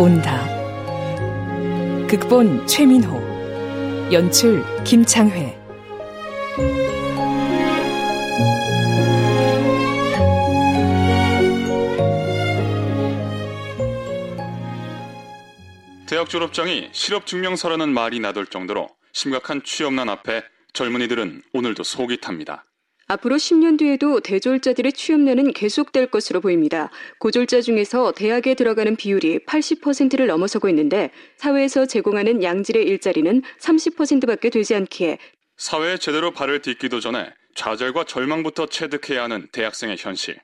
온다. 극본 최민호, 연출 김창회. 대학 졸업장이 실업 증명서라는 말이 나돌 정도로 심각한 취업난 앞에 젊은이들은 오늘도 속이 탑니다. 앞으로 10년 뒤에도 대졸자들의 취업난은 계속될 것으로 보입니다. 고졸자 중에서 대학에 들어가는 비율이 80%를 넘어서고 있는데 사회에서 제공하는 양질의 일자리는 30%밖에 되지 않기에 사회에 제대로 발을 딛기도 전에 좌절과 절망부터 체득해야 하는 대학생의 현실.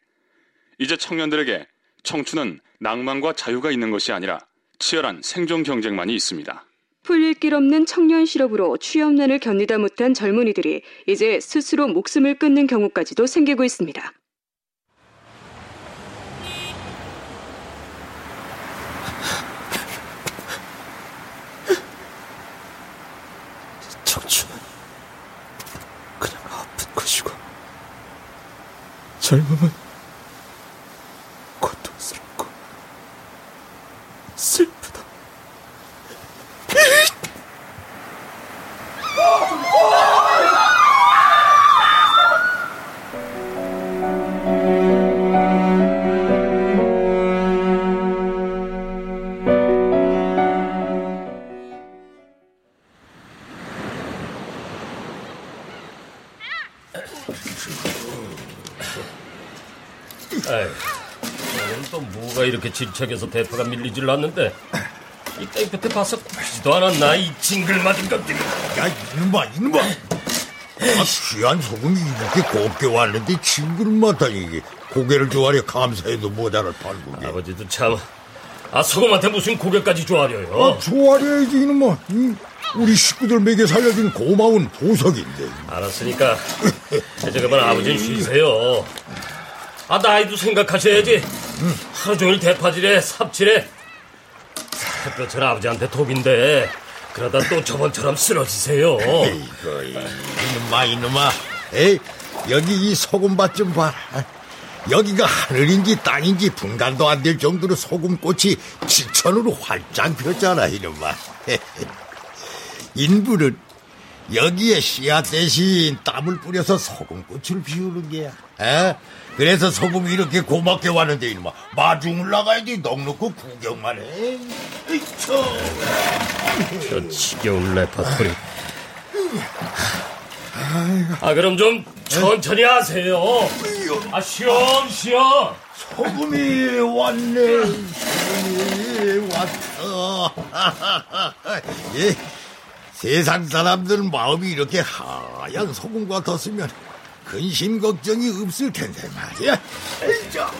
이제 청년들에게 청춘은 낭만과 자유가 있는 것이 아니라 치열한 생존 경쟁만이 있습니다. 풀릴 길 없는 청년 실업으로 취업난을 견디다 못한 젊은이들이 이제 스스로 목숨을 끊는 경우까지도 생기고 있습니다. 청춘은 그냥 아픈 것이고 젊음은 뭐가 이렇게 질척해서 대파가 밀리질 않는데 이 땡볕에 봐서 보지도 않았나 이 징글맞은 것들이 야, 이놈아, 이놈아. 아, 귀한 소금이 이렇게 곱게 왔는데 징그름마다니 이게 고개를 조아려 감사해도 모자랄 팔고. 아버지도 참 아, 소금한테 무슨 고개까지 조아려요 아, 조아려야지 이놈아. 이, 우리 식구들 먹여 살려준 고마운 보석인데. 알았으니까 이제 그만 아버지는 쉬세요 아 나이도 생각하셔야지 하루 종일 대파질에 삽질에 햇볕은 아버지한테 독인데 그러다 또 저번처럼 쓰러지세요 이거, 이놈아, 이놈아. 에이, 여기 이 소금밭 좀 봐. 여기가 하늘인지 땅인지 분간도 안 될 정도로 소금꽃이 지천으로 활짝 폈잖아, 이놈아. 인부는 여기에 씨앗 대신 땀을 뿌려서 소금꽃을 피우는 게야. 에? 그래서 소금이 이렇게 고맙게 왔는데, 이놈아. 마중을 나가야지 넋 놓고 구경만 해. 으이쵸. 저 지겨운 레퍼토리 아 그럼 좀 천천히 하세요 아 쉬엄 쉬엄 소금이 왔네. 소금이 왔어. 예, 세상 사람들 마음이 이렇게 하얀 소금 같았으면 근심 걱정이 없을 텐데 말이야. 에이자.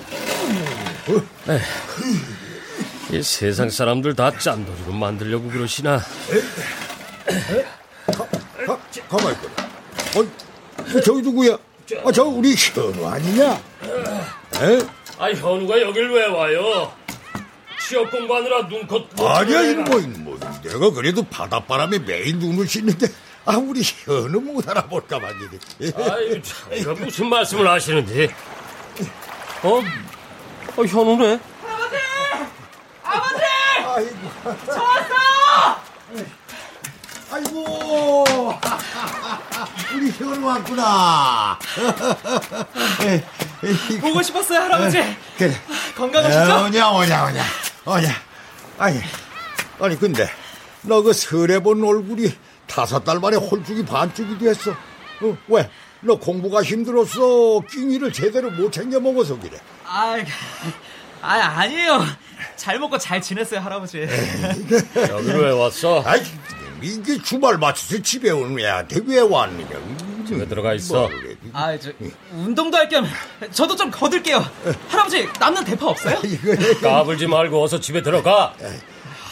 이 세상 사람들 다 짠돌이로 만들려고 그러시나 가, 가만 있거라. 어, 저기 누구야? 아, 저 우리 현우 아니냐? 에? 아 현우가 여길 왜 와요 취업 공부하느라 눈컷 못 아니야. 이거 뭐, 뭐, 내가 그래도 바닷바람에 매일 눈을 씻는데, 아, 우리 현우 못 알아볼까 봐. 아유 참 이거 무슨 말씀을 하시는지 어? 어 현우네 아이고. 저 왔어! 아이고. 우리 현우 왔구나. 보고 싶었어요, 할아버지. 그래. 건강하시죠? 오냐, 오냐, 오냐. 오냐. 아니, 아니, 근데, 너그 설에 본 얼굴이 다섯 달 만에 홀쭉이 반쪽이 됐어. 어, 왜? 너 공부가 힘들었어. 끼니를 제대로 못 챙겨 먹어서 그래. 아, 아, 아니에요. 잘 먹고 잘 지냈어요, 할아버지. 여기로 왜 왔어? 아이, 이게 주말 맞춰서 집에 오는 애한테 왜 왔느냐. 집에 들어가 있어 아, 저, 운동도 할 겸, 저도 좀 거들게요. 할아버지, 남는 대파 없어요? 이거, 까불지 말고 어서 집에 들어가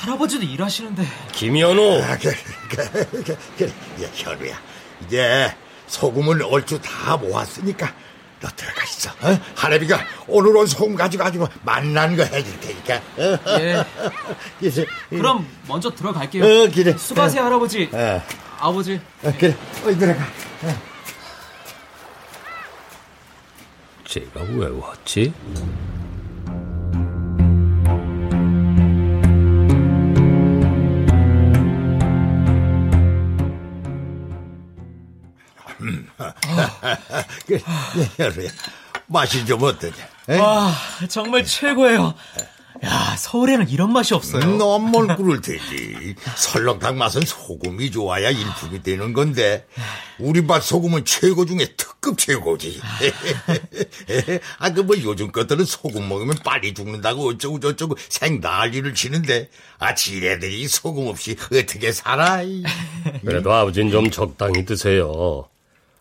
할아버지도 일하시는데. 김현우 아, 그래, 그래, 그래, 그래. 야, 현우야. 이제 소금은 얼추 다 모았으니까 너 들어가 있어. 어? 하나비가 오늘 온 소금 가져가지고 만난 거 해줄 테니까. 어? 예. 그래서, 그럼 먼저 들어갈게요. 어, 그래. 수고하세요, 할아버지. 어, 아버지. 어, 그래. 어이, 들어가. 제가 왜 왔지? 그, 여루야, 맛이 좀 어떠냐? 에? 와, 정말 최고예요. 야, 서울에는 이런 맛이 없어요. 너뭘 꿀을 테지. 설렁탕 맛은 소금이 좋아야 일품이 되는 건데 우리 밭 소금은 최고 중에 특급 최고지. 아 그 뭐 요즘 것들은 소금 먹으면 빨리 죽는다고 어쩌고 저쩌고 생난리를 치는데 아 지네들이 소금 없이 어떻게 살아? 그래도 아버지는 좀 적당히 드세요.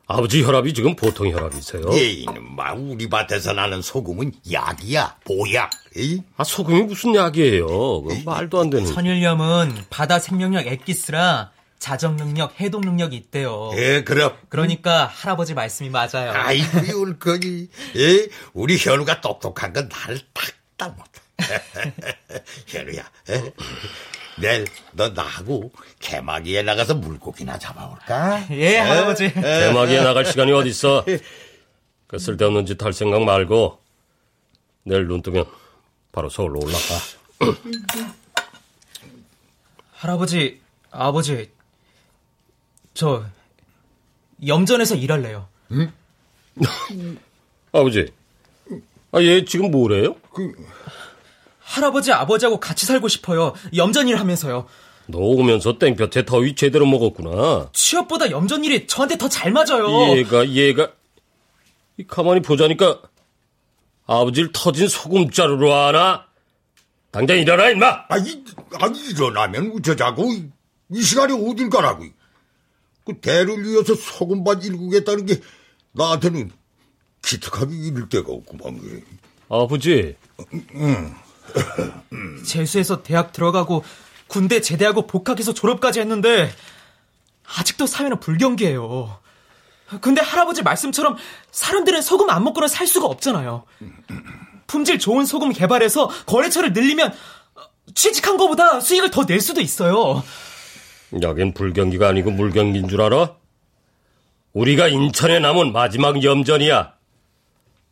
아버지 혈압이 지금 보통 혈압이세요. 예이는 마 우리 밭에서 나는 소금은 약이야 보약. 에이? 아 소금이 무슨 약이에요? 그 말도 안 되는. 선일염은 바다 생명력 액기스라 자정 능력, 해독 능력이 있대요. 예 그럼. 그러니까 할아버지 말씀이 맞아요. 아이고 울거니. 예 우리 현우가 똑똑한 건 나를 탁딱 못해. 현우야. 에? 내일 너 나하고 개마기에 나가서 물고기나 잡아올까? 예, 할아버지. 대마기에 나갈 시간이 어딨어? 그 쓸데없는 짓 할 생각 말고 내일 눈 뜨면 바로 서울로 올라가. 할아버지, 아버지, 저 염전에서 일할래요. 아버지, 아 얘 지금 뭐래요? 할아버지, 아버지하고 같이 살고 싶어요. 염전 일 하면서요. 너 오면서 땡볕에 더위 제대로 먹었구나. 취업보다 염전 일이 저한테 더 잘 맞아요. 얘가 얘가 이 가만히 보자니까 아버지를 터진 소금자루로 하나 당장 일어나 임마. 아니, 아니 일어나면 어쩌자고 이, 이 시간에 어딜 가라고 그 대를 위해서 소금밭 일구겠다는 게 나한테는 기특하게 이를 데가 없구만. 아버지 재수해서 대학 들어가고 군대 제대하고 복학해서 졸업까지 했는데 아직도 사회는 불경기예요. 근데 할아버지 말씀처럼 사람들은 소금 안 먹고는 살 수가 없잖아요. 품질 좋은 소금 개발해서 거래처를 늘리면 취직한 거보다 수익을 더 낼 수도 있어요. 여긴 불경기가 아니고 물경기인 줄 알아? 우리가 인천에 남은 마지막 염전이야.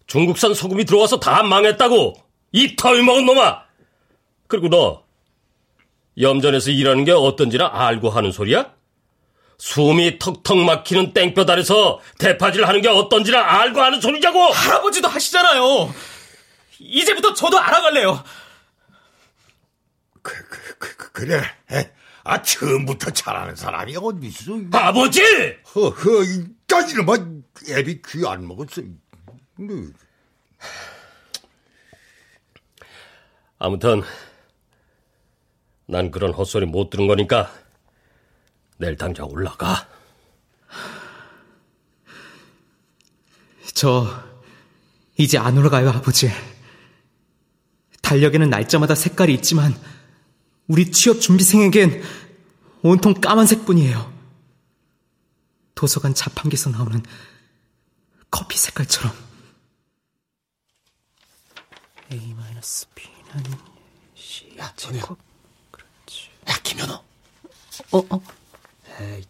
중국산 소금이 들어와서 다 망했다고. 이 더위 먹은 놈아. 그리고 너 염전에서 일하는 게 어떤지나 알고 하는 소리야? 숨이 턱턱 막히는 땡볕 아래서 대파질 하는 게 어떤지나 알고 하는 소리냐고! 할아버지도 하시잖아요. 이제부터 저도 알아갈래요. 그, 그, 그, 그, 그래. 에? 아 처음부터 잘하는 사람이 어디 있어? 아버지! 허허 이까지는 뭐 애비 귀 안 먹었어. 네. 아무튼 난 그런 헛소리 못 들은 거니까 내일 당장 올라가. 저 이제 안 올라가요, 아버지. 달력에는 날짜마다 색깔이 있지만 우리 취업 준비생에겐 온통 까만색뿐이에요. 도서관 자판기에서 나오는 커피 색깔처럼. A-B 는 C. 야, 전우야. 그렇지. 야, 김현호. 어, 어. 에이,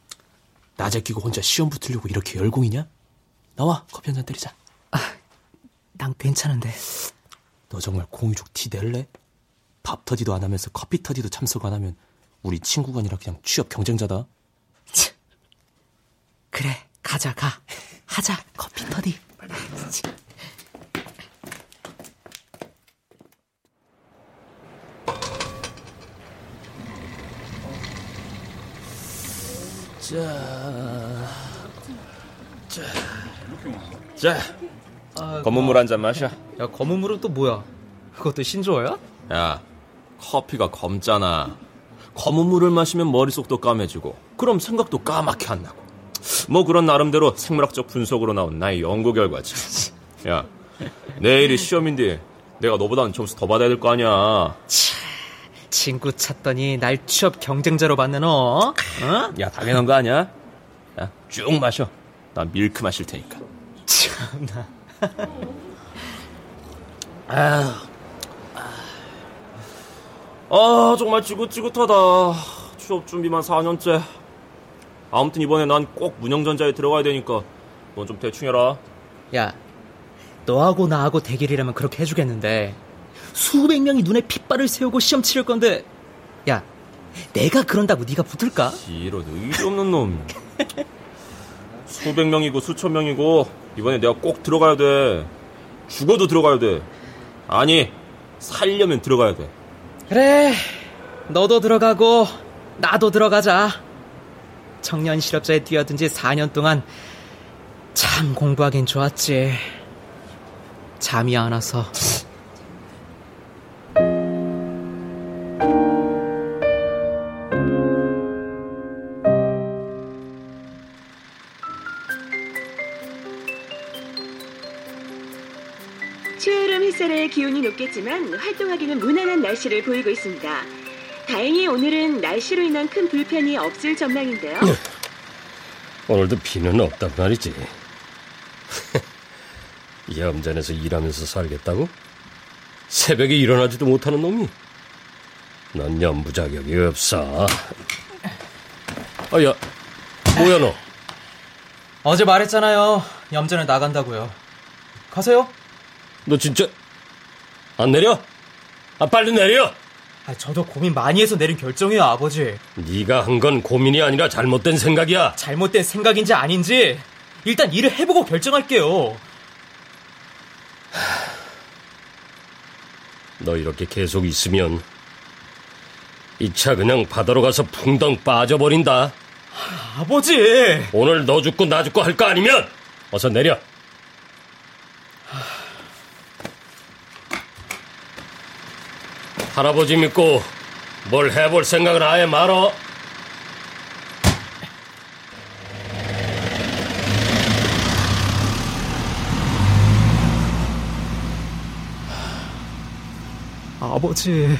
낮에 끼고 혼자 시험 붙으려고 이렇게 열공이냐? 나와, 커피 한 잔 때리자. 난 괜찮은데. 너 정말 공유족 티 낼래? 밥 터디도 안 하면서 커피 터디도 참석 안 하면 우리 친구가 아니라 그냥 취업 경쟁자다. 그래, 가자, 가. 하자, 커피 터디. 자, 검은 물 한 잔 마셔. 야, 검은 물은 또 뭐야? 그것도 신조어야? 야, 커피가 검잖아. 검은 물을 마시면 머릿속도 까매지고, 그럼 생각도 까맣게 안 나고. 뭐 그런 나름대로 생물학적 분석으로 나온 나의 연구 결과지. 야, 내일이 시험인데 내가 너보다는 점수 더 받아야 될 거 아니야. 친구 찾더니 날 취업 경쟁자로 받는 어? 어? 야, 당연한 거 아니야? 야, 쭉 마셔. 나 밀크 마실 테니까. 참나. 아, 정말 지긋지긋하다. 취업 준비만 4년째. 아무튼 이번에 난 꼭 문영전자에 들어가야 되니까 넌 좀 대충 해라. 야, 너하고 나하고 대결이라면 그렇게 해주겠는데 수백 명이 눈에 핏발을 세우고 시험 치를 건데 야, 내가 그런다고 네가 붙을까? 이런 의리 없는 놈. 수백 명이고 수천 명이고 이번에 내가 꼭 들어가야 돼. 죽어도 들어가야 돼. 아니, 살려면 들어가야 돼. 그래, 너도 들어가고 나도 들어가자. 청년 실업자에 뛰어든 지 4년 동안 참 공부하긴 좋았지. 잠이 안 와서. 햇살에 기온이 높겠지만 활동하기는 무난한 날씨를 보이고 있습니다. 다행히 오늘은 날씨로 인한 큰 불편이 없을 전망인데요. 오늘도 비는 없단 말이지. 염전에서 일하면서 살겠다고? 새벽에 일어나지도 못하는 놈이? 넌 연부 자격이 없어. 아, 야, 뭐야 너? 어제 말했잖아요. 염전에 나간다고요. 가세요. 너 진짜 안 내려? 아, 빨리 내려! 아, 저도 고민 많이 해서 내린 결정이에요, 아버지. 네가 한 건 고민이 아니라 잘못된 생각이야. 잘못된 생각인지 아닌지 일단 일을 해보고 결정할게요. 너 이렇게 계속 있으면 이 차 그냥 바다로 가서 풍덩 빠져버린다. 아버지! 오늘 너 죽고 나 죽고 할 거 아니면 어서 내려. 할아버지 믿고 뭘 해볼 생각은 아예 말어. 아버지.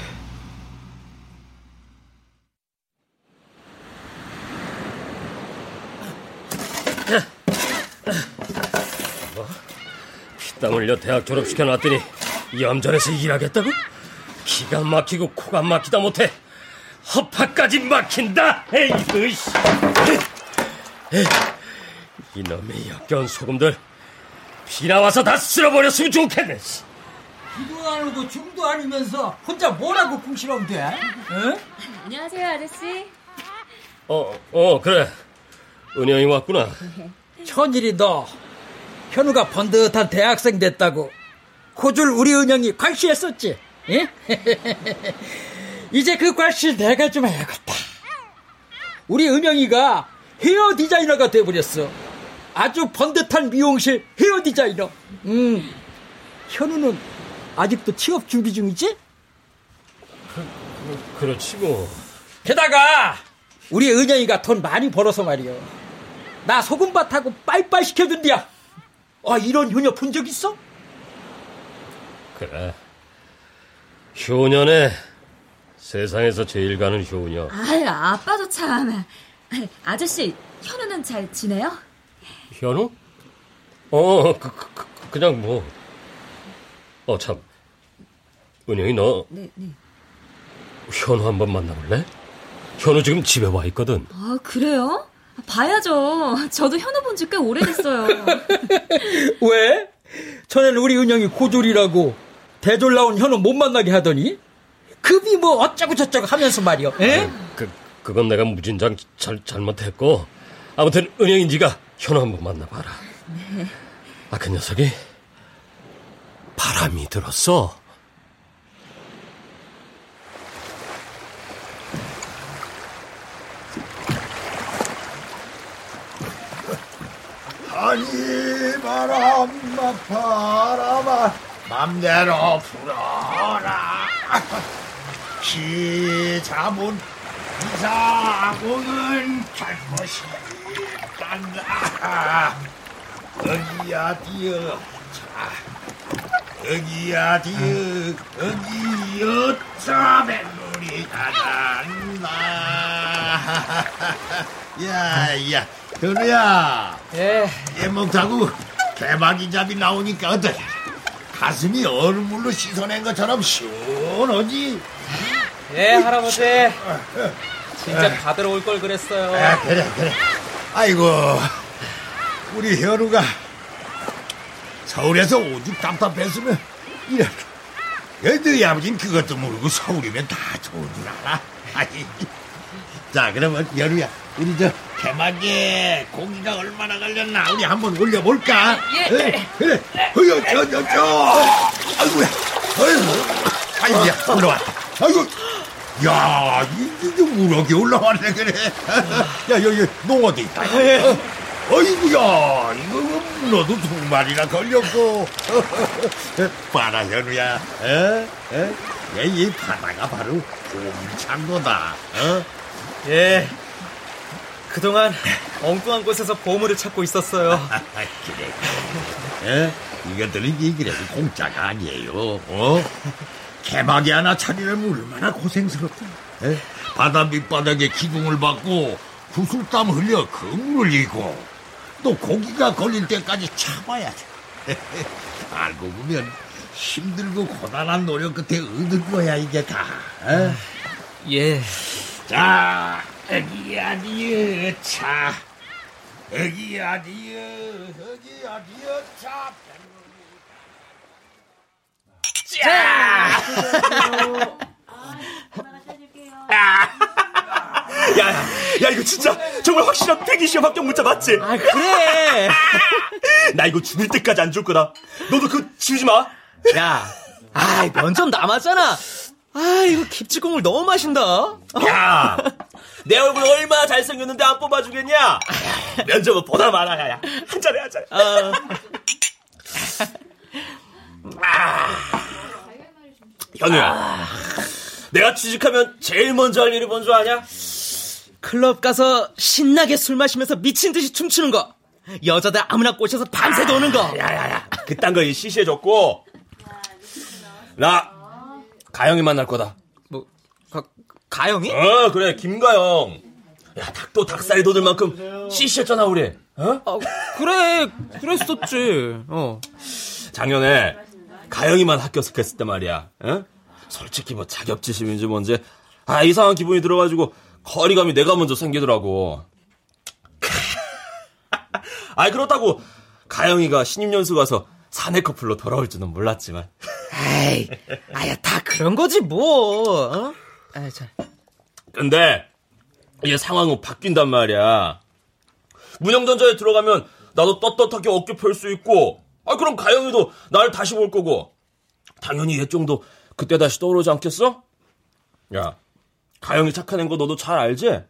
피땀 흘려 대학 졸업시켜 놨더니 염전에서 일하겠다고? 기가 막히고 코가 막히다 못해 허파까지 막힌다. 씨. 에이, 이놈의 역겨운 소금들 비 나와서 다 쓸어버렸으면 좋겠네. 씨. 기도 안 하고 중도 아니면서 혼자 뭐라고 궁시렁 대? 응? 안녕하세요, 아저씨. 어, 어, 그래. 은영이 왔구나. 천일이 너 현우가 번듯한 대학생 됐다고 고줄 우리 은영이 괄시했었지? 예? 이제 그 괄시 내가 좀 해야겠다. 우리 은영이가 헤어 디자이너가 돼버렸어. 아주 번듯한 미용실 헤어 디자이너. 음, 현우는 아직도 취업 준비 중이지? 그렇지 뭐. 게다가 우리 은영이가 돈 많이 벌어서 말이야. 나 소금밭하고 빨빨 시켜준디야. 아 이런 효녀 본 적 있어? 그래. 효녀네. 세상에서 제일 가는 효녀. 아유, 아빠도 참. 아저씨, 현우는 잘 지내요? 현우? 어, 그, 그, 그, 그 냥 뭐. 어, 참. 은영이 너 네, 네. 현우 한번 만나볼래? 현우 지금 집에 와 있거든. 아, 그래요? 봐야죠. 저도 현우 본 지 꽤 오래됐어요. 왜? 전에는 우리 은영이 고졸이라고 대졸 나온 현우 못 만나게 하더니 급이 뭐 어쩌고 저쩌고 하면서 말이야. 에? 그, 그건 내가 무진장 잘, 잘못했고. 아무튼 은영인지가 현우 한번 만나봐라. 네. 아, 그 녀석이 바람이 들었어. 아니 바람아 바람아 맘대로 불어라. 기 잡은 이사고는 잘못이 간다. 여기야 디어? 자 여기야 디어? 여기여? 자 뱃놀이 가간다 야야 현우야. 예. 예목 타고 개박이 잡이 나오니까 어떠냐 가슴이 얼음물로 씻어낸 것처럼 시원하지 예, 할아버지. 진짜 받으러 올 걸 그랬어요. 아, 그래 그래 아이고 우리 현우가 서울에서 오죽 답답했으면 이렇게 너희 아버지는 그것도 모르고 서울이면 다 좋은 줄 알아. 자 그러면 현우야 우리 저 개막에 고기가 얼마나 걸렸나 우리 한번 올려볼까? 예. 에? 그래. 어여 저 저 저. 아이고야. 어휴. 아이고야 올라왔다. 아이고. 야, 이- 이게 무럭이 올라왔네 그래. 야 여기 농어도 있다. 어, 어이구야, 이거 문어도 두 마리나 걸렸고. 봐라 현우야, 에? 에? 야, 이 바다가 바로 곰창도다. 어? 예. 그동안 엉뚱한 곳에서 보물을 찾고 있었어요. 그래. 에? 이것들은 이 그래도 공짜가 아니에요. 어? 개막이 하나 차리려면 얼마나 고생스럽다. 에? 바다 밑바닥에 기둥을 받고 구슬땀 흘려 그물을 이고 또 고기가 걸릴 때까지 참아야지. 알고 보면 힘들고 고단한 노력 끝에 얻은 거야 이게 다. 에? 예. 자, 애기 아디어 차. 애기 아디어, 애기 아디어 차. 야, 야, 야, 이거 진짜 정말 확실한 필기 시험 합격 문자 맞지? 아, 그래. 나 이거 죽을 때까지 안 줄 거다. 너도 그거 지우지 마. 야, 아, 면접 남았잖아. 아, 이거 깁지공을 너무 마신다. 야, 내 얼굴 얼마나 잘생겼는데 안 뽑아주겠냐? 면접은 보다 많아, 야, 야. 한 잔해, 한 잔해. 어. 현우야, 내가 취직하면 제일 먼저 할 일이 뭔 줄 아냐? 클럽 가서 신나게 술 마시면서 미친 듯이 춤추는 거. 여자들 아무나 꼬셔서 밤새 도는 거. 야야야, 그딴 거 시시해줬고, 나 가영이 만날 거다. 뭐, 가, 가영이? 어, 그래, 김가영. 야, 닭도 닭살이 돋을 만큼 시시했잖아, 우리. 어? 어, 그래, 그랬었지. 어. 작년에 가영이만 합격했을 때 말이야. 어? 솔직히 뭐 자격지심인지 뭔지 아 이상한 기분이 들어가지고 거리감이 내가 먼저 생기더라고. 아이 그렇다고 가영이가 신입 연수 가서 사내 커플로 돌아올 줄은 몰랐지만. 에이, 아야, 다 그런 거지, 뭐. 어? 아, 자. 근데 이게 상황은 바뀐단 말이야. 문영전자에 들어가면 나도 떳떳하게 어깨 펼 수 있고, 아 그럼 가영이도 날 다시 볼 거고, 당연히 예정도 그때 다시 떠오르지 않겠어? 야, 가영이 착한 애인 거 너도 잘 알지?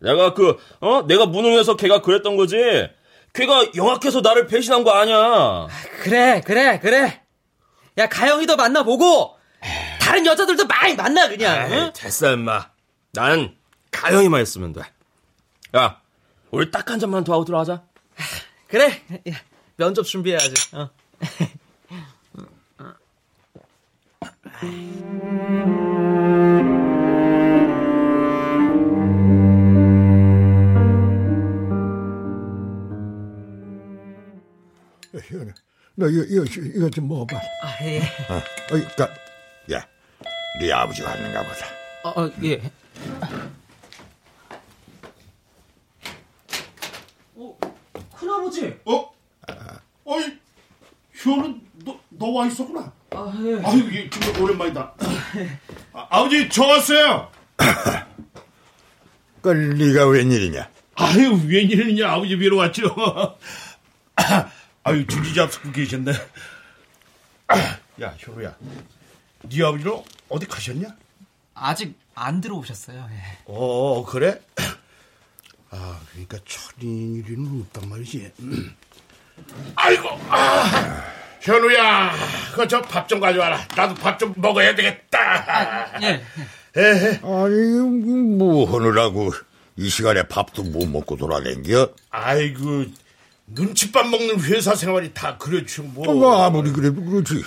내가 그, 어? 내가 무능해서 걔가 그랬던 거지. 걔가 영악해서 나를 배신한 거 아니야. 그래, 그래, 그래. 야, 가영이도 만나보고, 다른 여자들도 많이 만나, 그냥. 에이, 응? 됐어, 임마. 난 가영이만 있으면 돼. 야, 우리 딱 한 잔만 더 하고 들어가자. 그래. 야, 면접 준비해야지. 어. 현우, 너 이거, 이거, 이거 좀 먹어봐. 아, 예. 어, 어이, 그, 야, 네 아버지가 왔는가 보다. 어, 어, 예. 어, 큰아버지. 어? 어이, 현우, 너, 너 와 있었구나. 아, 예. 아유, 이게 정말 오랜만이다. 아, 아버지, 저 왔어요. 그, 네가 웬일이냐? 아유, 웬일이냐, 아버지 위로 왔죠. 아유, 주지 잡수고 계셨네. 야, 현우야. 네 아버지는 어디 가셨냐? 아직 안 들어오셨어요. 예. 어, 그래? 아, 그러니까 천일이는 없단 말이지. 아이고, 아, 현우야, 그 저 밥 좀 가져와라. 나도 밥 좀 먹어야 되겠다. 예. 에헤. 아니, 뭐 하느라고 이 시간에 밥도 못 먹고 돌아댕겨? 아이고, 눈칫밥 먹는 회사 생활이 다 그렇죠, 뭐. 뭐 아무리 그래도 그렇지.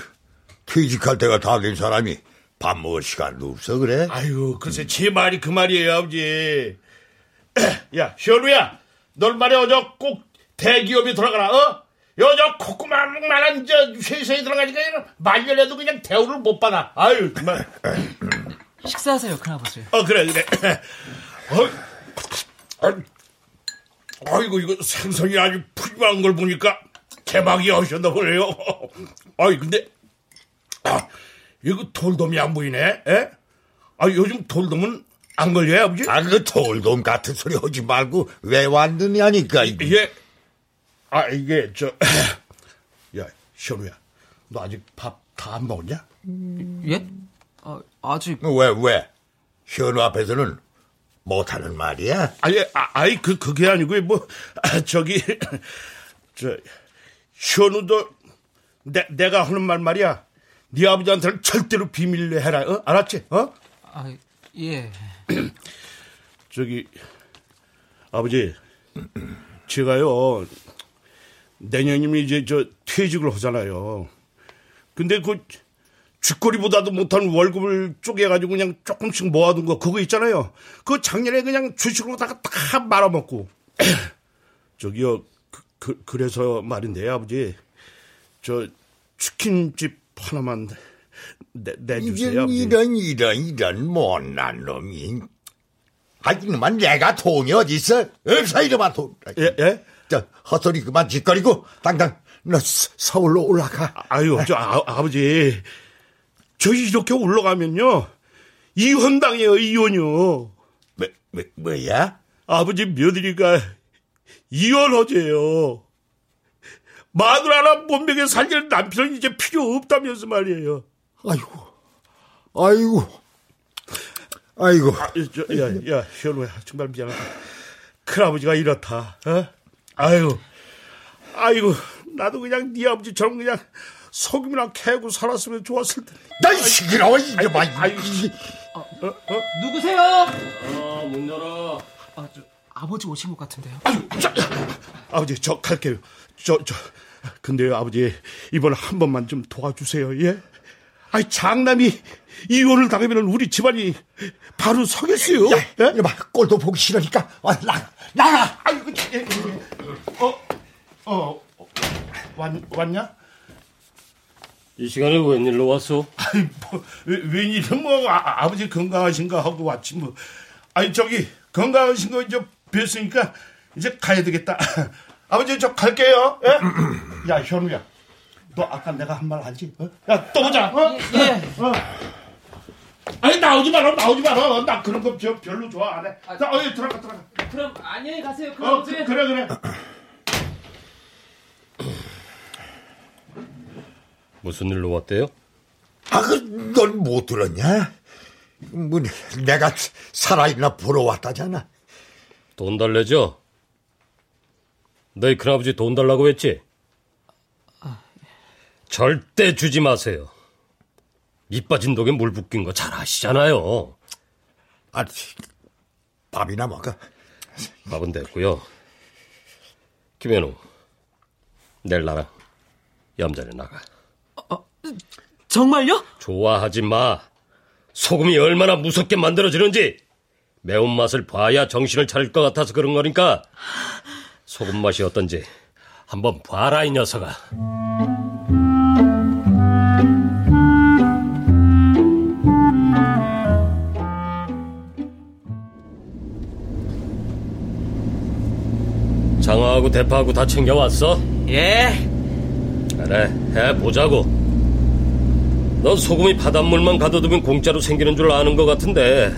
퇴직할 때가 다 된 사람이 밥 먹을 시간도 없어 그래? 아이고, 글쎄, 제 말이 그 말이에요, 아버지. 야, 현우야, 널 말이야, 어저 꼭 대기업에 들어가라, 어? 여저 콧구멍만한 저 회사에 들어가니까 말년에도 그냥 대우를 못 받아. 아유, 정말. 식사하세요, 큰아버지. 어, 그래, 그래. 어, 아, 아이고, 이거 생선이 아주 푸짐한 걸 보니까 대박이 하셨나 보네요. 아이, 근데, 아, 이거 돌돔이 안 보이네, 에? 아, 요즘 돌돔은 안 걸려요, 아버지? 아, 그 돌돔 같은 소리 하지 말고 왜 왔느냐니까. 예. 아, 이게, 저, 야, 현우야. 너 아직 밥 다 안 먹었냐? 예? 아, 아직. 왜, 왜? 현우 앞에서는 못하는 말이야? 아니, 아, 아이, 그, 그게 아니고, 뭐, 아, 저기, 저, 현우도, 내, 내가 하는 말 말이야. 네 아버지한테는 절대로 비밀로 해라, 어? 알았지? 어? 아, 예. 저기, 아버지, 제가요, 내년이면 이제 저 퇴직을 하잖아요. 근데 그, 쥐꼬리보다도 못한 월급을 쪼개가지고 그냥 조금씩 모아둔 거, 그거 있잖아요. 그거 작년에 그냥 주식으로다가 다 말아먹고. 저기요, 그, 그, 래서 말인데요, 아버지. 저, 치킨집 하나만 내, 내주세요. 이런, 아버지. 이런, 이런, 이런 못난 놈이. 아, 이놈만 내가 돈이 어딨어? 없어, 이놈아 돈. 예, 예? 저, 헛소리 그만 짓거리고, 당장, 너 서- 서울로 올라가. 아유, 저, 아, 아버지. 저 이렇게 올라가면요. 이혼당해요, 이혼이요. 뭐, 뭐, 뭐야? 아버지 며느리가 이혼하재요. 마누 하나 몸매게 살기는 남편은 이제 필요 없다면서 말이에요. 아이고, 아이고, 아이고. 아, 저, 야, 야, 현우야, 정말 미안하다. 큰아버지가 이렇다, 어? 아유, 아이고, 나도 그냥 네 아버지처럼 그냥 소금이나 캐고 살았으면 좋았을 텐데. 나 시끄러워, 이놈아. 아유, 어, 누구세요? 아, 문 열어. 아, 저, 아버지 오신 것 같은데요. 아버지, 저 갈게요. 저, 저, 근데요, 아버지, 이번 한 번만 좀 도와주세요, 예? 아이, 장남이 이혼을 당하면 우리 집안이 바로 서겠어요. 야, 예? 이놈아, 꼴도 보기 싫으니까, 아, 나가, 나가! 아이고, 예, 예, 예. 어, 어, 왔, 왔냐? 이 시간에 웬일로 왔어? 아이, 뭐, 왜, 웬일은 뭐, 아, 아버지 건강하신가 하고 왔지, 뭐. 아니, 저기, 건강하신 거 이제 뵀으니까 이제 가야 되겠다. 아버지, 저 갈게요, 예? 야, 현우야. 너 아까 내가 한 말 알지? 어? 야, 또 보자, 어? 예. 어. 아니, 나오지 마라, 나오지 마라. 나 그런 거 저, 별로 좋아 안 해. 자, 어이, 들어가, 들어가. 그럼 안녕히 가세요, 어, 그, 그래, 그래. 무슨 일로 왔대요? 아, 그, 넌못 들었냐? 뭐, 내가 살아있나 보러 왔다잖아. 돈 달래죠? 너희 큰아버지 돈 달라고 했지? 절대 주지 마세요. 밑 빠진 독에 물 붓긴 거 잘 아시잖아요. 아, 밥이나 먹어. 밥은 됐고요. 김현우, 내일 나랑 염전에 나가. 정말요? 좋아하지 마. 소금이 얼마나 무섭게 만들어지는지 매운맛을 봐야 정신을 차릴 것 같아서 그런 거니까 소금 맛이 어떤지 한번 봐라 이 녀석아. 장어하고 대파하고 다 챙겨왔어? 예. 그래, 해보자고. 넌 소금이 바닷물만 가둬두면 공짜로 생기는 줄 아는 것 같은데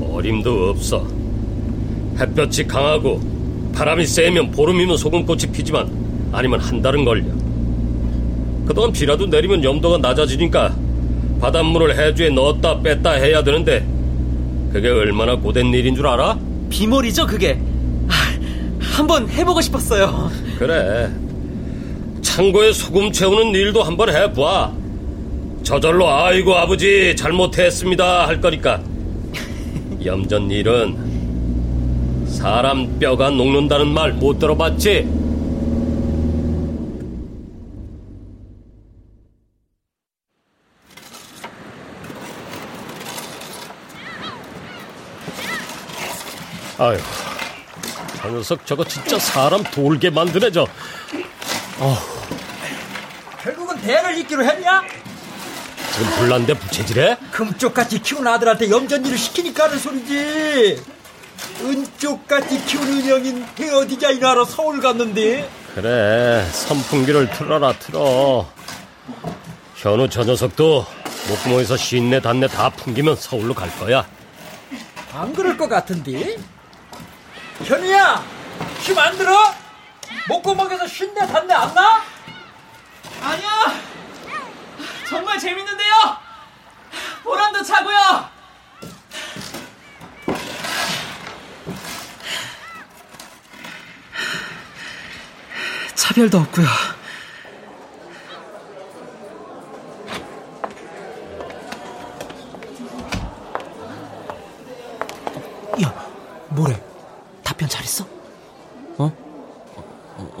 어림도 없어. 햇볕이 강하고 바람이 세면 보름이면 소금꽃이 피지만 아니면 한 달은 걸려. 그동안 비라도 내리면 염도가 낮아지니까 바닷물을 해주에 넣었다 뺐다 해야 되는데 그게 얼마나 고된 일인 줄 알아? 비몰이죠, 그게. 아, 한번 해보고 싶었어요. 그래. 창고에 소금 채우는 일도 한번 해봐. 저절로 아이고 아버지 잘못했습니다 할 거니까. 염전 일은 사람 뼈가 녹는다는 말 못 들어봤지? 아유, 저 녀석 저거 진짜 사람 돌게 만드네 저. 결국은 대를 잇기로 했냐? 지금 불난데 부채질해? 금쪽같이 키운 아들한테 염전일을 시키니까 하는 소리지. 은쪽같이 키운 은영인 헤어 디자이너하러 서울 갔는데. 그래 선풍기를 틀어라 틀어 현우 저 녀석도 목구멍에서 쉰내 단내 다 풍기면 서울로 갈 거야 안 그럴 것 같은데? 현우야, 힘 안 들어? 목구멍에서 쉰내 단내 안 나? 아니야! 정말 재밌는데요! 보람도 차고요! 차별도 없고요.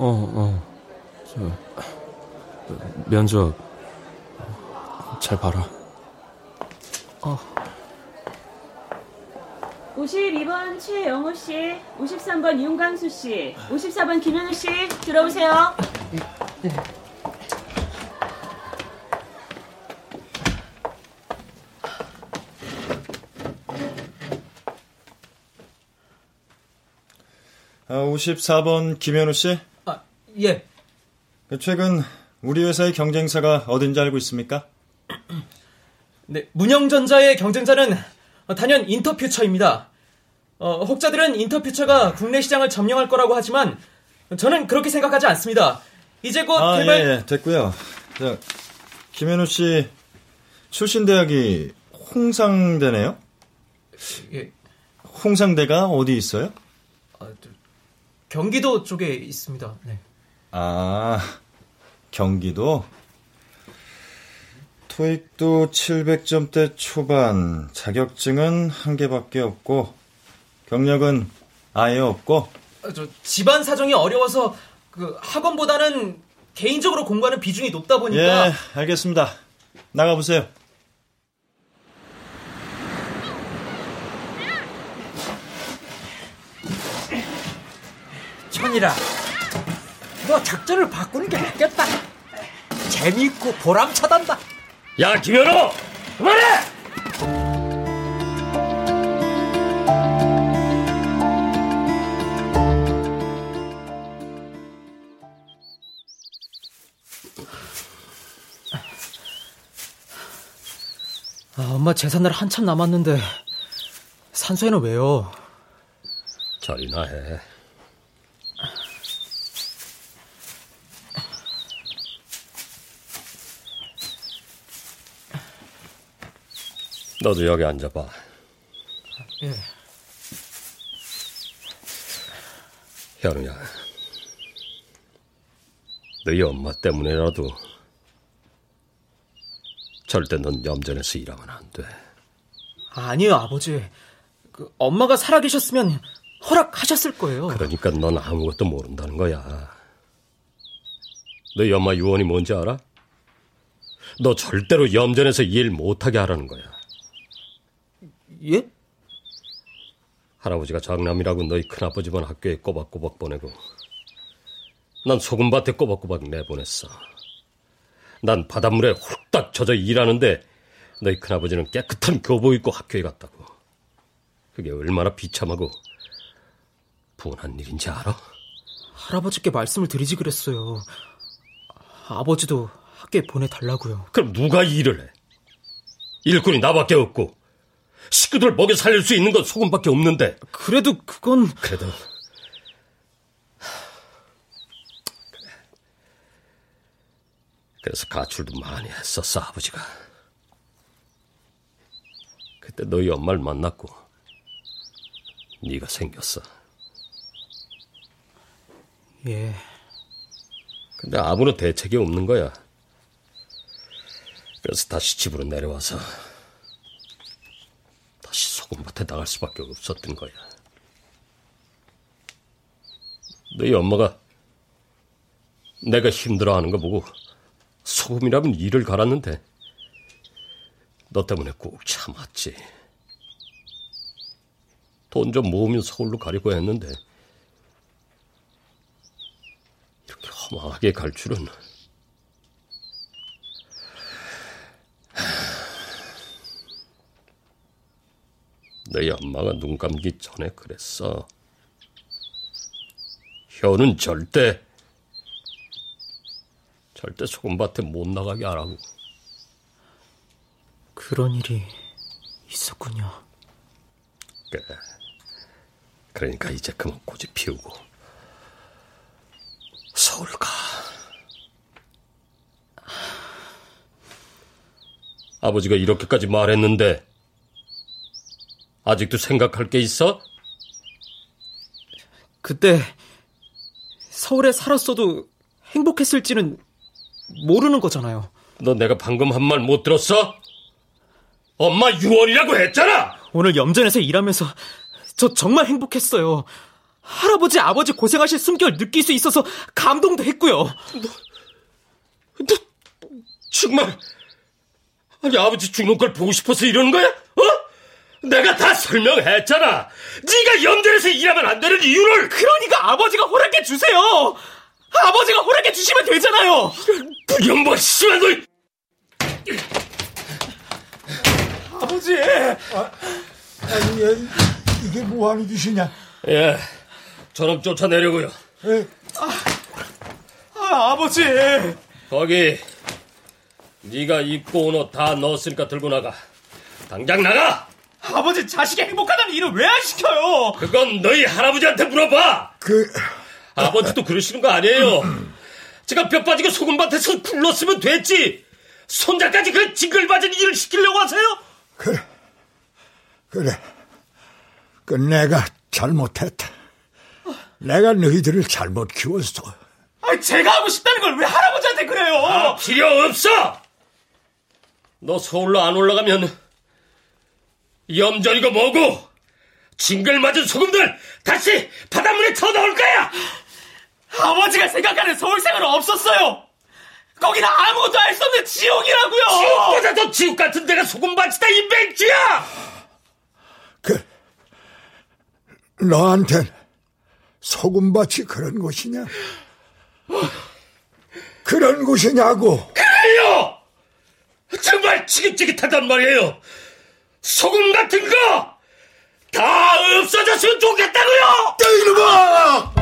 어, 어. 저, 면접 잘 봐라. 어. 52번 최영호 씨, 53번 윤광수 씨, 54번 김현우 씨 들어오세요. 아, 54번 김현우 씨? 아, 예. 그 최근 우리 회사의 경쟁사가 어딘지 알고 있습니까? 네, 문영전자의 경쟁자는 단연 인터퓨처입니다. 어, 혹자들은 인터퓨처가 국내 시장을 점령할 거라고 하지만 저는 그렇게 생각하지 않습니다. 이제 곧 아, 개발... 예, 예, 됐고요. 자, 김현우 씨 출신 대학이 홍상대네요? 예. 홍상대가 어디 있어요? 경기도 쪽에 있습니다. 네. 아, 경기도? 토익도 700점대 초반, 자격증은 한 개밖에 없고, 경력은 아예 없고, 어, 저 집안 사정이 어려워서 그 학원보다는 개인적으로 공부하는 비중이 높다 보니까 예, 알겠습니다. 나가보세요. 천이라, 너 작전을 바꾸는 게 낫겠다. 재미있고 보람차단다. 야, 김현우! 그만해! 아, 엄마 재산날 한참 남았는데 산소에는 왜요? 절이나 해. 너도 여기 앉아봐. 예. 현우야. 너희 엄마 때문에라도 절대 넌 염전에서 일하면 안 돼. 아니요, 아버지. 그 엄마가 살아계셨으면 허락하셨을 거예요. 그러니까 넌 아무것도 모른다는 거야. 너희 엄마 유언이 뭔지 알아? 너 절대로 염전에서 일 못하게 하라는 거야. 예? 할아버지가 장남이라고 너희 큰아버지만 학교에 꼬박꼬박 보내고 난 소금밭에 꼬박꼬박 내보냈어. 난 바닷물에 홀딱 젖어 일하는데 너희 큰아버지는 깨끗한 교복 입고 학교에 갔다고. 그게 얼마나 비참하고 분한 일인지 알아? 할아버지께 말씀을 드리지 그랬어요. 아버지도 학교에 보내달라고요. 그럼 누가 일을 해? 일꾼이 나밖에 없고 식구들 먹여 살릴 수 있는 건 소금밖에 없는데. 그래도 그건 그래도 그래서 가출도 많이 했었어 아버지가. 그때 너희 엄마를 만났고 네가 생겼어. 예. 근데 아무런 대책이 없는 거야. 그래서 다시 집으로 내려와서 소금밭에 나갈 수밖에 없었던 거야. 너희 엄마가 내가 힘들어하는 거 보고 소금이라면 일을 갈았는데 너 때문에 꾹 참았지. 돈 좀 모으면 서울로 가려고 했는데 이렇게 험하게 갈 줄은 너희 엄마가 눈 감기 전에 그랬어. 혀는 절대 절대 소금밭에 못 나가게 하라고. 그런 일이 있었군요. 그래. 그러니까 이제 그만 고집 피우고 서울 가. 아버지가 이렇게까지 말했는데 아직도 생각할 게 있어? 그때 서울에 살았어도 행복했을지는 모르는 거잖아요. 너 내가 방금 한 말 못 들었어? 엄마 유언이라고 했잖아! 오늘 염전에서 일하면서 저 정말 행복했어요. 할아버지, 아버지 고생하실 숨결 느낄 수 있어서 감동도 했고요. 너, 너 정말 아니 아버지 죽는 걸 보고 싶어서 이러는 거야? 어? 내가 다 설명했잖아. 네가 염전에서 일하면 안 되는 이유를. 그러니까 아버지가 허락해 주세요. 아버지가 허락해 주시면 되잖아요. 부영벌 씨발 너. 아버지. 아, 아니 얘, 이게 뭐 하는 짓이냐? 예, 저놈 쫓아내려고요. 예. 아, 아, 아버지. 거기 네가 입고 온 옷 다 넣었으니까 들고 나가. 당장 나가. 아버지 자식이 행복하다는 일을 왜 안 시켜요? 그건 너희 할아버지한테 물어봐. 그 아버지도 그러시는 거 아니에요. 제가 뼈 빠지고 소금밭에서 굴렀으면 됐지. 손자까지 그 징글맞은 일을 시키려고 하세요? 그래, 그래. 그 내가 잘못했다. 내가 너희들을 잘못 키웠어. 아, 제가 하고 싶다는 걸 왜 할아버지한테 그래요? 아, 필요 없어. 너 서울로 안 올라가면 염전이고 뭐고 징글 맞은 소금들 다시 바닷물에 터나올 거야. 아버지가 생각하는 서울 생활은 없었어요. 거기는 아무것도 할수 없는 지옥이라고요. 지옥보다 더 지옥 같은 데가 소금밭이다 이 맹주야. 그 너한텐 소금밭이 그런 곳이냐? 그런 곳이냐고. 그래요. 정말 지긋지긋하단 말이에요. 소금 같은 거 다 없어졌으면 좋겠다고요. 이놈아!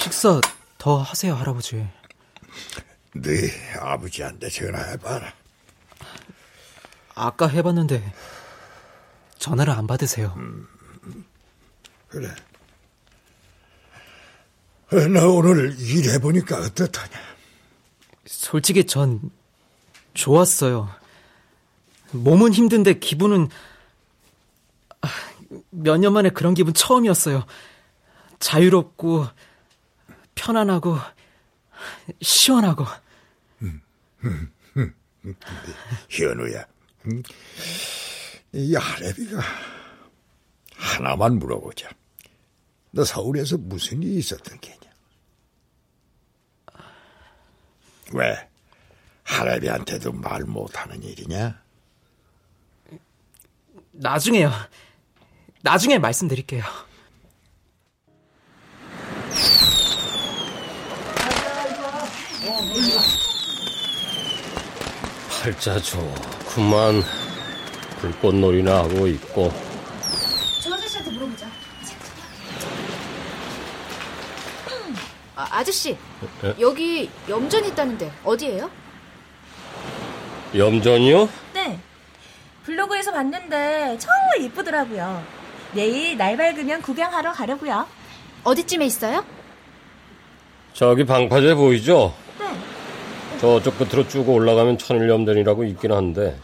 식사 더 하세요, 할아버지. 네 아버지한테 전화해봐라. 아까 해봤는데 전화를 안 받으세요. 음, 그래. 어, 너 오늘 일해보니까 어떻다냐? 솔직히 전 좋았어요. 몸은 힘든데 기분은 아, 몇년 만에 그런 기분 처음이었어요. 자유롭고 편안하고 시원하고. 음, 음, 음, 현우야, 음, 이 할애비가 하나만 물어보자. 너 서울에서 무슨 일이 있었던 게냐? 왜? 할애비한테도 말 못하는 일이냐? 나중에요. 나중에 말씀드릴게요. 팔자 좋구만. 불꽃놀이나 하고 있고. 저 아저씨한테 물어보자. 아, 아저씨, 에? 여기 염전 있다는데 어디예요? 염전이요? 네. 블로그에서 봤는데 정말 이쁘더라고요. 내일 날 밝으면 구경하러 가려고요. 어디쯤에 있어요? 저기 방파제 보이죠? 네. 저쪽 끝으로 쭉 올라가면 천일염전이라고 있긴 한데.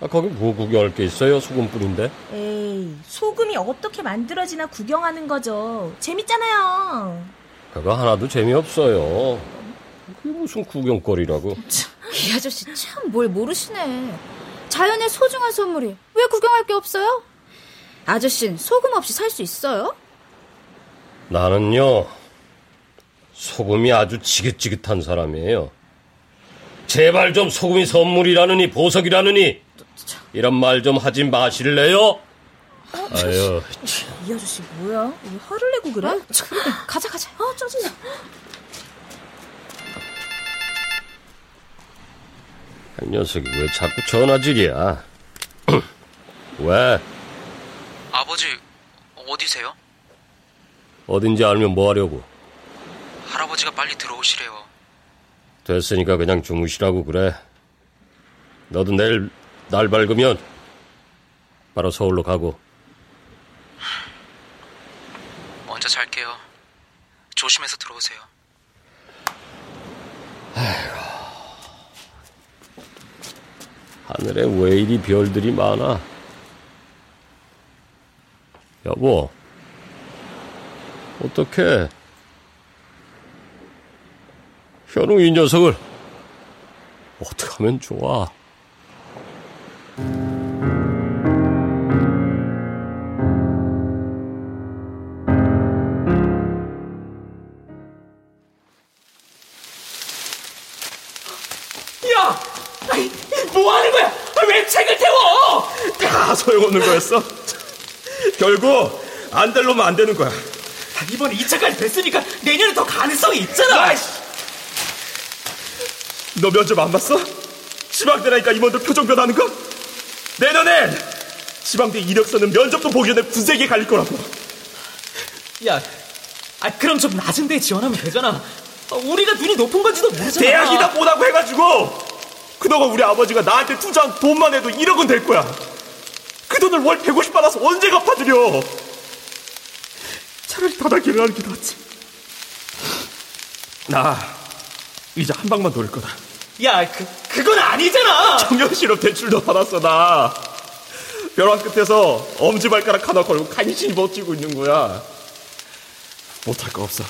아, 거기 뭐 구경할 게 있어요? 소금뿐인데. 에이, 소금이 어떻게 만들어지나 구경하는 거죠. 재밌잖아요. 그거 하나도 재미없어요. 그게 무슨 구경거리라고. 이 아저씨 참 뭘 모르시네. 자연의 소중한 선물이 왜 구경할 게 없어요? 아저씨는 소금 없이 살 수 있어요? 나는요, 소금이 아주 지긋지긋한 사람이에요. 제발 좀 소금이 선물이라느니 보석이라느니 이런 말 좀 하지 마실래요? 아유, 이 아저씨 뭐야? 왜 화를 내고 그래? 가자 가자. 아 짜증나. 이 녀석이 왜 자꾸 전화질이야? 왜? 아버지 어디세요? 어딘지 알면 뭐 하려고? 할아버지가 빨리 들어오시래요. 됐으니까 그냥 주무시라고 그래. 너도 내일 날 밝으면 바로 서울로 가고. 먼저 잘게요. 조심해서 들어오세요. 하늘에 왜 이리 별들이 많아? 여보, 어떡해. 현웅 이 녀석을 어떻게 하면 좋아? 거였어? 결국 안 될 놈은 안 되는 거야. 아, 이번에 2차까지 됐으니까 내년에 더 가능성이 있잖아. 너 면접 안 봤어? 지방대라니까 임원들 표정 변하는 거? 내년엔 지방대 이력서는 면접도 보기 전에 분쇄기에 갈릴 거라고. 야, 아, 그럼 좀 낮은 데 지원하면 되잖아. 아, 우리가 눈이 높은 건지도 모르잖아. 대학이다 뭐라고 해가지고 그동안 우리 아버지가 나한테 투자한 돈만 해도 1억은 될 거야. 그 돈을 월 150 받아서 언제 갚아드려? 차라리 다다기를 하는 게 낫지. 나 이제 한 방만 돌릴 거다. 야, 그, 그건 아니잖아. 청년실업 대출도 받았어 나. 벼랑 끝에서 엄지발가락 하나 걸고 간신히 버티고 있는 거야. 못할 거 없어.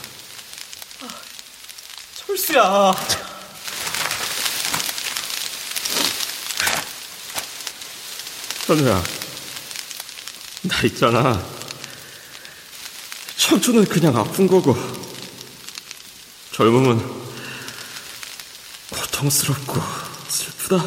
철수야. 현우야, 나 있잖아. 청춘은 그냥 아픈 거고, 젊음은 고통스럽고 슬프다.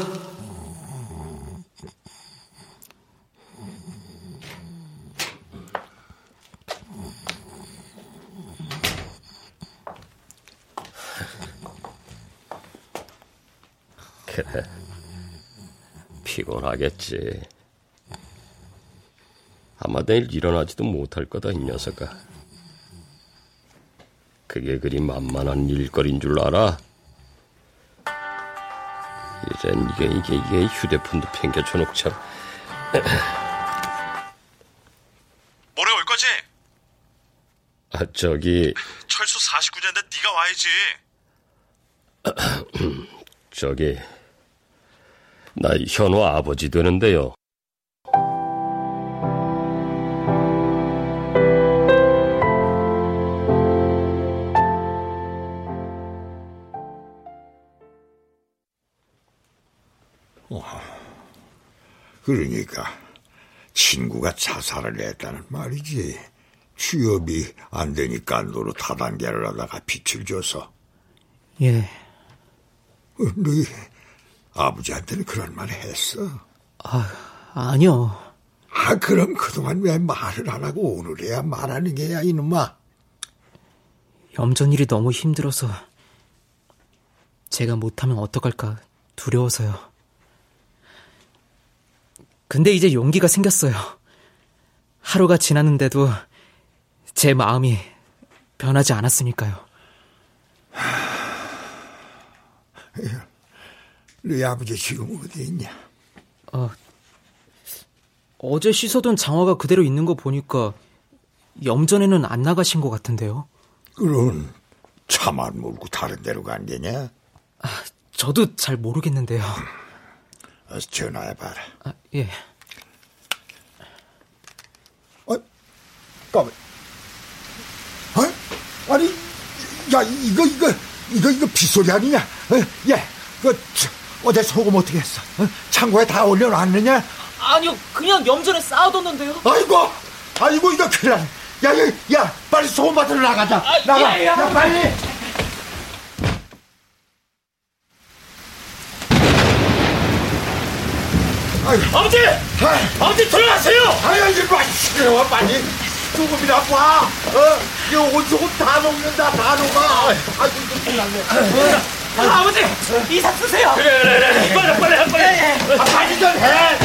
그래. 피곤하겠지. 아마 내일 일어나지도 못할 거다, 이 녀석아. 그게 그리 만만한 일거리인 줄 알아? 이젠 이게, 이게, 이게 휴대폰도 팽겨쳐 놓자. 모레 올 거지? 아, 저기, 철수 49년인데 네가 와야지. 저기, 나 현우 아버지 되는데요. 그러니까 친구가 자살을 했다는 말이지. 취업이 안 되니까 노로 다단계를 하다가 빛을 줘서. 예. 어, 너희 아버지한테는 그런 말 했어? 아, 아니요. 아, 그럼 그동안 왜 말을 안 하고 오늘에야 말하는 게야, 이놈아? 염전일이 너무 힘들어서 제가 못하면 어떡할까 두려워서요. 근데 이제 용기가 생겼어요. 하루가 지났는데도 제 마음이 변하지 않았으니까요. 너희 아버지 지금 어디 있냐? 어, 어제 씻어둔 장화가 그대로 있는 거 보니까 염전에는 안 나가신 것 같은데요. 그럼 차만 몰고 다른 데로 간 게냐? 아, 저도 잘 모르겠는데요. 어서 전화해봐라. 아, 예. 까만. 어? 아니, 야, 이거, 이거, 이거, 이거 빗소리 아니냐? 어? 야, 그, 저, 어제 소금 어떻게 했어? 어? 창고에 다 올려놨느냐? 아니요, 그냥 염전에 쌓아뒀는데요. 아이고, 아이고, 이거 큰일 나네. 야, 야, 야, 빨리 소금 밭으로 나가자. 아, 나가, 예, 예. 야, 빨리. 아버지! 아버지 들어가세요! 아유, 이거 시끄러워, 빨리. 조금이나 봐. 어? 이거 온 소금 다 녹는다, 다 녹아. 아이고, 이거 큰일 났네. 아, 아버지, 이사 쓰세요. 그래, 그래, 그래. 빨리, 빨리, 빨리. 아, 빨리 좀 해.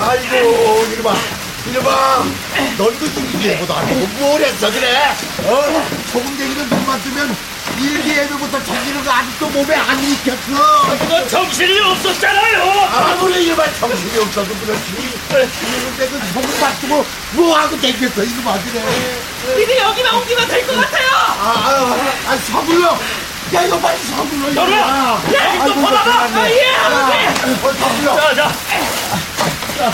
아이고, 이리 봐. 이봐, 넌그 일기예보다 뭘 했어 그래? 어? 소금쟁이는 눈만 뜨면 일기예보부터 챙기는 거 아직도 몸에 안 익혔어. 그건 정신이 없었잖아요. 아무리 일반 정신이 없어도 그렇지. 이런데 그 소금 맞추고 뭐하고 댕겼어 이거 봐 그래. 니들 여기만 옮기면 될 것 같아요. 아, 아, 아, 서불러. 야, 이거 빨리 서불러. 이거. 서불러. 아, 야, 이거 아이고, 봐봐. 잘하네. 아, 예, 아버지. 아, 어, 서불러. 자, 자. 자,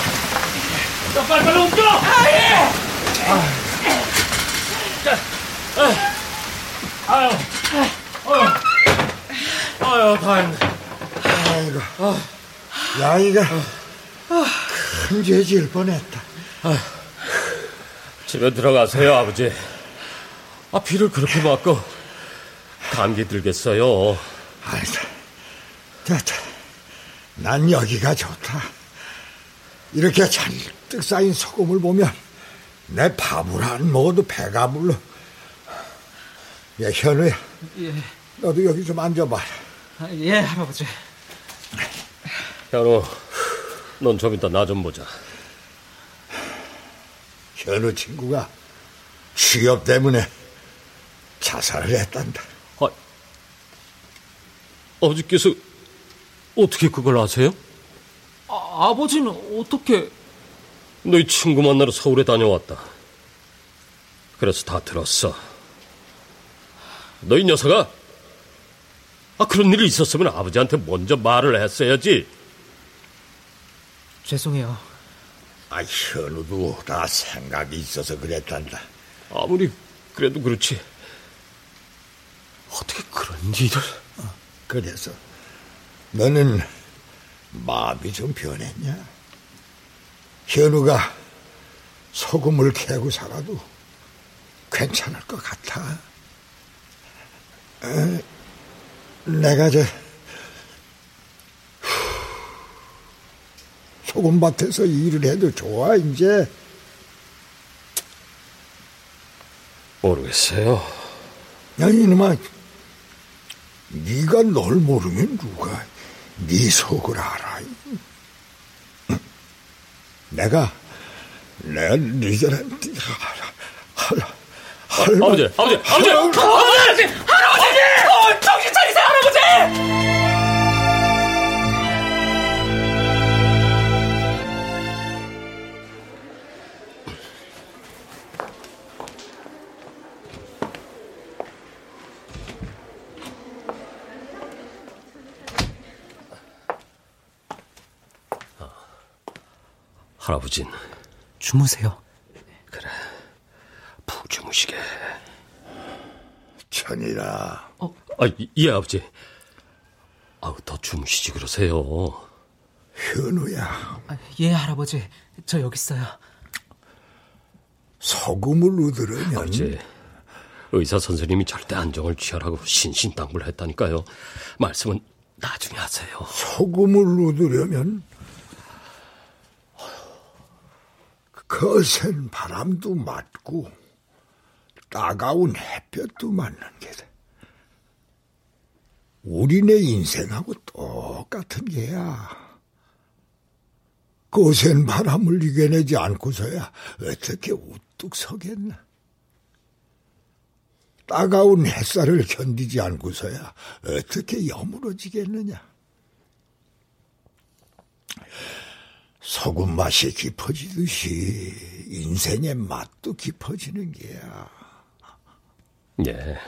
자 빨리빨리 옮겨. 아, 예. 자, 아, 아유, 아유, 아유, 다행이네. 아이고. 야, 이거 큰죄 지을 뻔했다. 집에 들어가세요, 아버지. 아, 비를 그렇게 맞고 감기 들겠어요. 아이, 자, 자, 난 여기가 좋다. 이렇게 잔뜩 쌓인 소금을 보면 내 밥을 안 먹어도 배가 불러. 야, 현우야, 예, 너도 여기 좀 앉아봐. 아, 예, 할아버지. 현우, 넌 좀 이따 나 좀 보자. 현우 친구가 취업 때문에 자살을 했단다. 아버지께서 어떻게 그걸 아세요? 아, 아버지는 어떻게... 너희 친구 만나러 서울에 다녀왔다. 그래서 다 들었어. 너희 녀석아, 아, 그런 일이 있었으면 아버지한테 먼저 말을 했어야지. 죄송해요. 아, 현우도 다 생각이 있어서 그랬단다. 아무리 그래도 그렇지. 어떻게 그런 일을... 그래서 너는 마음이 좀 변했냐? 현우가 소금을 캐고 살아도 괜찮을 것 같아. 에, 내가 저 소금밭에서 일을 해도 좋아 이제 모르겠어요. 아니 이놈아 네가 널 모르면 누가 네 속을 알아? 내가 내가 너희들한테 할, 할, 아버지, 아버지, 아버지! 할아버지! 할아버지! 어, 정신 차리세요, 할아버지! 할아버진 주무세요. 푹 주무시게. 천이라 아, 예, 아버지. 아우, 더 주무시지 그러세요. 현우야 아, 예, 할아버지. 저 여기 있어요. 소금을 얻으려면 아버지, 의사 선생님이 절대 안정을 취하라고 신신당부했다니까요. 말씀은 나중에 하세요. 소금을 얻으려면 거센 바람도 맞고 따가운 햇볕도 맞는 게다. 우리네 인생하고 똑같은 게야. 거센 바람을 이겨내지 않고서야 어떻게 우뚝 서겠나. 따가운 햇살을 견디지 않고서야 어떻게 여물어지겠느냐. 소금 맛이 깊어지듯이 인생의 맛도 깊어지는 게야. 예.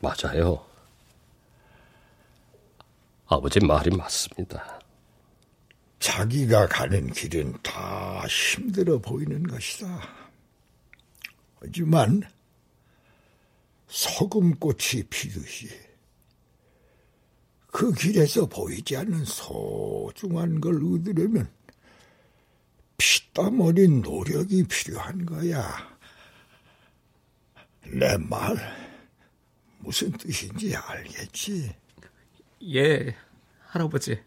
맞아요. 아버지 말이 맞습니다. 자기가 가는 길은 다 힘들어 보이는 것이다. 하지만 소금꽃이 피듯이 그 길에서 보이지 않는 소중한 걸 얻으려면 피땀 어린 노력이 필요한 거야. 내 말 무슨 뜻인지 알겠지? 예, 할아버지.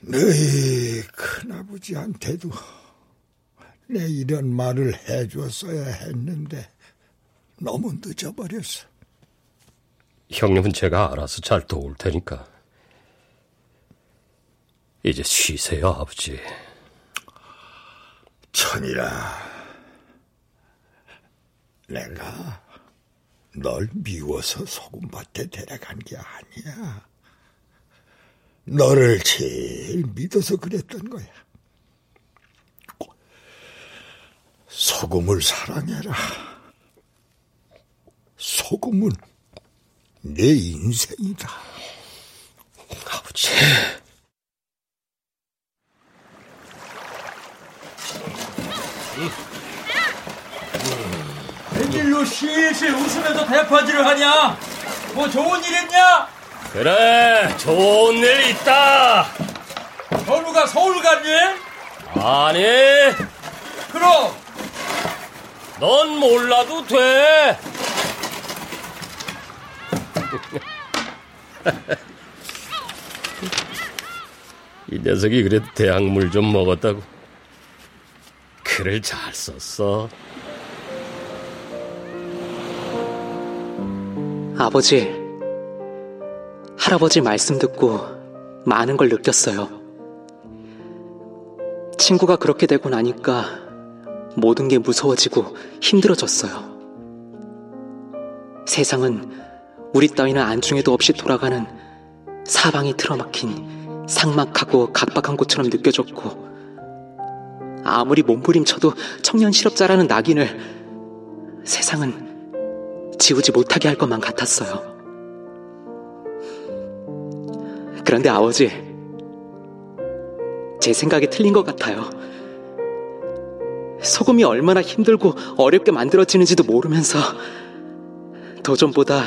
너희 큰아버지한테도 내 이런 말을 해줬어야 했는데 너무 늦어버렸어. 형님은 제가 알아서 잘 도울 테니까. 이제 쉬세요, 아버지. 어떡하니라. 내가 널 미워서 소금밭에 데려간 게 아니야. 너를 제일 믿어서 그랬던 거야. 소금을 사랑해라. 소금은 내 인생이다. 아버지. 웬일로 실실 웃으면서 대파질을 하냐? 뭐 좋은 일 했냐? 그래, 좋은 일 있다. 현우가 서울 갔니? 아니, 그럼 넌 몰라도 돼. 이 녀석이 그래도 대학물 좀 먹었다고. 글을 잘 썼어. 아버지, 할아버지 말씀 듣고 많은 걸 느꼈어요. 친구가 그렇게 되고 나니까 모든 게 무서워지고 힘들어졌어요. 세상은 우리 따위는 안중에도 없이 돌아가는 사방이 틀어막힌 삭막하고 각박한 곳처럼 느껴졌고 아무리 몸부림쳐도 청년 실업자라는 낙인을 세상은 지우지 못하게 할 것만 같았어요. 그런데 아버지, 제 생각이 틀린 것 같아요. 소금이 얼마나 힘들고 어렵게 만들어지는지도 모르면서 도전보다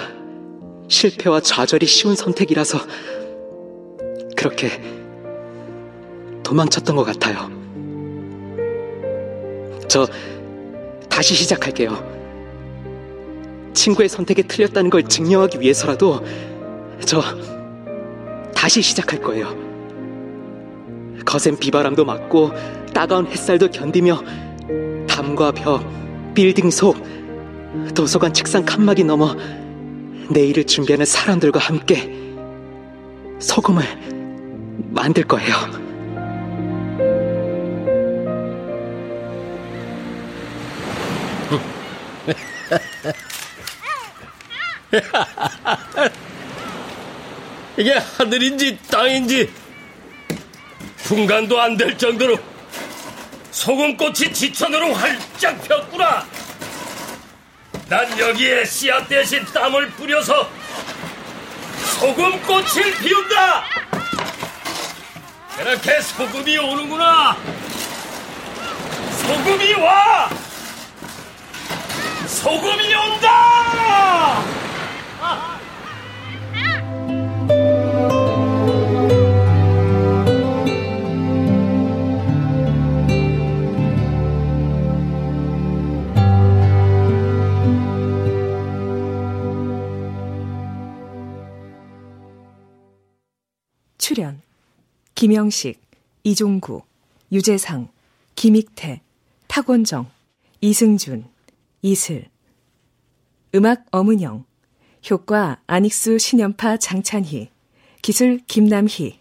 실패와 좌절이 쉬운 선택이라서 그렇게 도망쳤던 것 같아요. 저 다시 시작할게요. 친구의 선택에 틀렸다는 걸 증명하기 위해서라도 저 다시 시작할 거예요. 거센 비바람도 맞고 따가운 햇살도 견디며 담과 벽, 빌딩 속, 도서관 책상 칸막이 넘어 내일을 준비하는 사람들과 함께 소금을 만들 거예요. 이게 하늘인지 땅인지 분간도 안 될 정도로 소금꽃이 지천으로 활짝 폈구나. 난 여기에 씨앗 대신 땀을 뿌려서 소금꽃을 피운다. 그렇게 소금이 오는구나. 소금이 와. 소금이 온다. 출연. 김영식, 이종구, 유재상, 김익태, 탁원정, 이승준, 이슬. 음악 엄은영. 효과 안익수 신연파 장찬희. 기술 김남희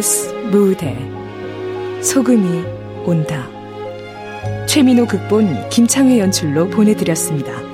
KBS 무대 소금이 온다 최민호 극본 김창회 연출로 보내드렸습니다.